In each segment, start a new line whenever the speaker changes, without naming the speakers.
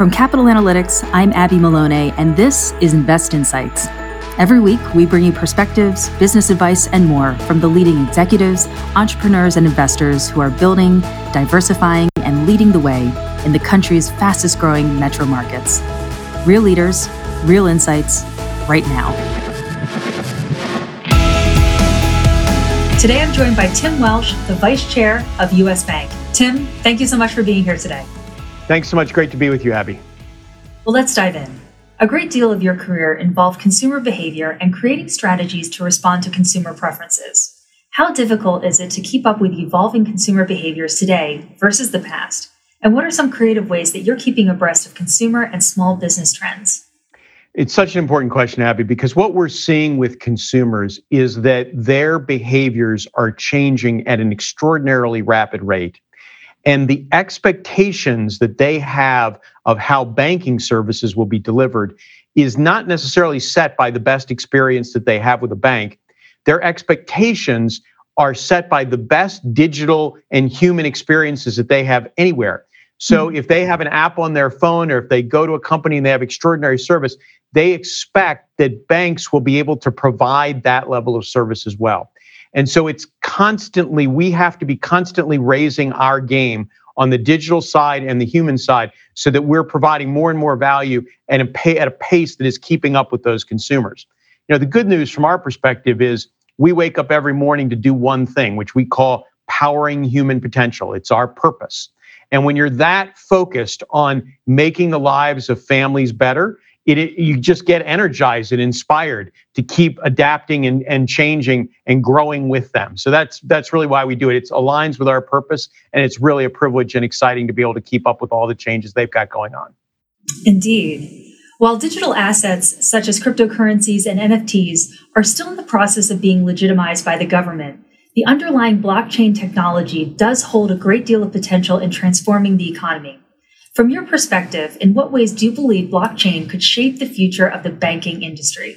From Capital Analytics, I'm Abby Maloney, and this is Invest Insights. Every week, we bring you perspectives, business advice, and more from the leading executives, entrepreneurs, and investors who are building, diversifying, and leading the way in the country's fastest growing metro markets. Real leaders, real insights, right now. Today, I'm joined by Tim Welsh, the Vice Chair of US Bank. Tim, thank you so much for being here today.
Thanks so much. Great to be with you, Abby.
Well, let's dive in. A great deal of your career involved consumer behavior and creating strategies to respond to consumer preferences. How difficult is it to keep up with evolving consumer behaviors today versus the past? And what are some creative ways that you're keeping abreast of consumer and small business trends?
It's such an important question, Abby, because what we're seeing with consumers is that their behaviors are changing at an extraordinarily rapid rate and the expectations that they have of how banking services will be delivered is not necessarily set by the best experience that they have with a bank. Their expectations are set by the best digital and human experiences that they have anywhere. So mm-hmm. if they have an app on their phone or if they go to a company and they have extraordinary service, they expect that banks will be able to provide that level of service as well. And so it's constantly, we have to be constantly raising our game on the digital side and the human side so that we're providing more and more value and at a pace that is keeping up with those consumers. You know, the good news from our perspective is we wake up every morning to do one thing, which we call powering human potential. It's our purpose. And when you're that focused on making the lives of families better, it, it, you just get energized and inspired to keep adapting and, and changing and growing with them. So that's that's really why we do it. It aligns with our purpose, and it's really a privilege and exciting to be able to keep up with all the changes they've got going on.
Indeed. While digital assets such as cryptocurrencies and NFTs are still in the process of being legitimized by the government, the underlying blockchain technology does hold a great deal of potential in transforming the economy. From your perspective, in what ways do you believe blockchain could shape the future of the banking industry?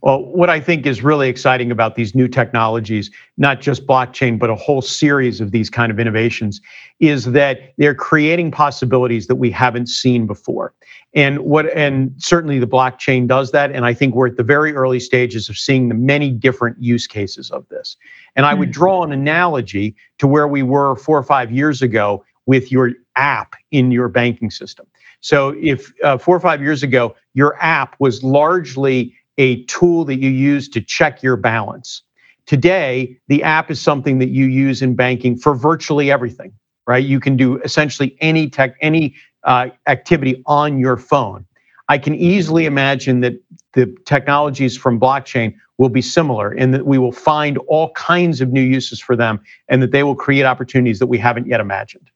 Well, what I think is really exciting about these new technologies, not just blockchain, but a whole series of these kind of innovations, is that they're creating possibilities that we haven't seen before. And what and certainly the blockchain does that. And I think we're at the very early stages of seeing the many different use cases of this. And I would hmm. draw an analogy to where we were four or five years ago with your app in your banking system. So, if uh, four or five years ago, your app was largely a tool that you use to check your balance. Today, the app is something that you use in banking for virtually everything, right? You can do essentially any tech, any uh, activity on your phone. I can easily imagine that the technologies from blockchain will be similar in that we will find all kinds of new uses for them and that they will create opportunities that we haven't yet imagined.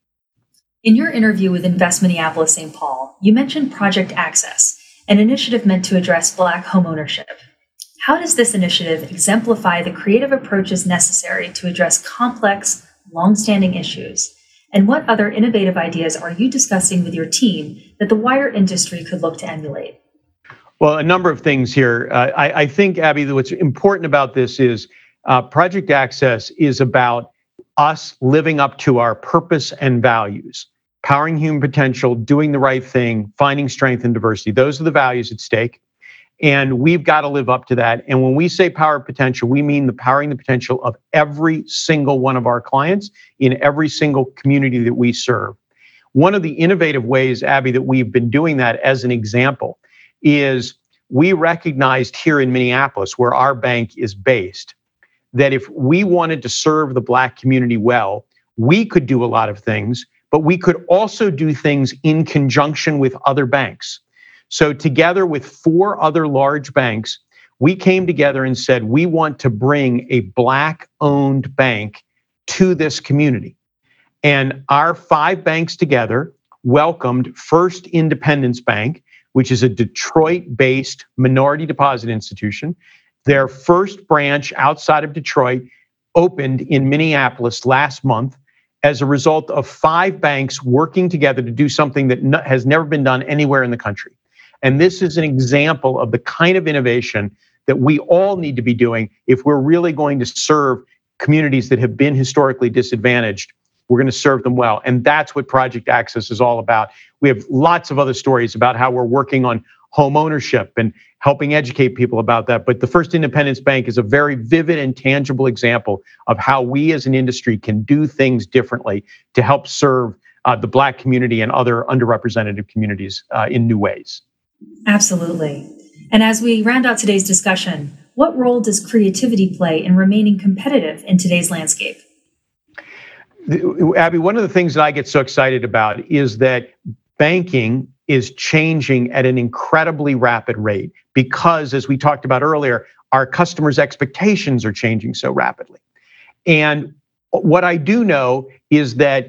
In your interview with Invest Minneapolis St. Paul, you mentioned Project Access, an initiative meant to address Black homeownership. How does this initiative exemplify the creative approaches necessary to address complex, long-standing issues? And what other innovative ideas are you discussing with your team that the wider industry could look to emulate?
Well, a number of things here. Uh, I, I, think, Abby, what's important about this is uh, Project Access is about us living up to our purpose and values powering human potential, doing the right thing, finding strength and diversity. Those are the values at stake. And we've got to live up to that. And when we say power potential, we mean the powering the potential of every single one of our clients in every single community that we serve. One of the innovative ways, Abby, that we've been doing that as an example is we recognized here in Minneapolis, where our bank is based, that if we wanted to serve the Black community well, we could do a lot of things but we could also do things in conjunction with other banks. So, together with four other large banks, we came together and said, we want to bring a Black owned bank to this community. And our five banks together welcomed First Independence Bank, which is a Detroit based minority deposit institution. Their first branch outside of Detroit opened in Minneapolis last month as a result of five banks working together to do something that no, has never been done anywhere in the country. And this is an example of the kind of innovation that we all need to be doing if we're really going to serve communities that have been historically disadvantaged we're going to serve them well. And that's what Project Access is all about. We have lots of other stories about how we're working on home ownership and helping educate people about that. But the First Independence Bank is a very vivid and tangible example of how we as an industry can do things differently to help serve uh, the Black community and other underrepresented communities uh, in new ways.
Absolutely. And as we round out today's discussion, what role does creativity play in remaining competitive in today's landscape?
Abby, one of the things that I get so excited about is that banking is changing at an incredibly rapid rate because, as we talked about earlier, our customers' expectations are changing so rapidly. And what I do know is that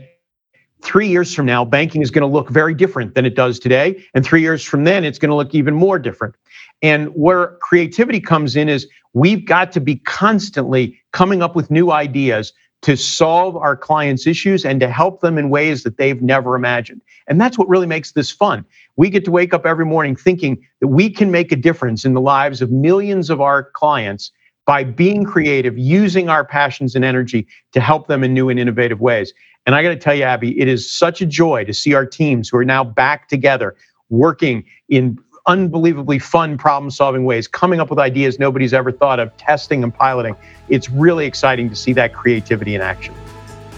three years from now, banking is going to look very different than it does today. And three years from then, it's going to look even more different. And where creativity comes in is we've got to be constantly coming up with new ideas to solve our clients' issues and to help them in ways that they've never imagined. And that's what really makes this fun. We get to wake up every morning thinking that we can make a difference in the lives of millions of our clients by being creative, using our passions and energy to help them in new and innovative ways. And I got to tell you, Abby, it is such a joy to see our teams who are now back together working in unbelievably fun problem solving ways, coming up with ideas nobody's ever thought of, testing and piloting. It's really exciting to see that creativity in action.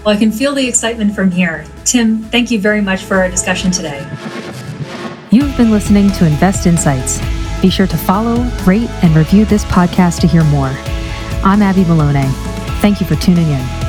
Well, I can feel the excitement from here. Tim, thank you very much for our discussion today.
You've been listening to Invest Insights. Be sure to follow, rate, and review this podcast to hear more. I'm Abby Maloney. Thank you for tuning in.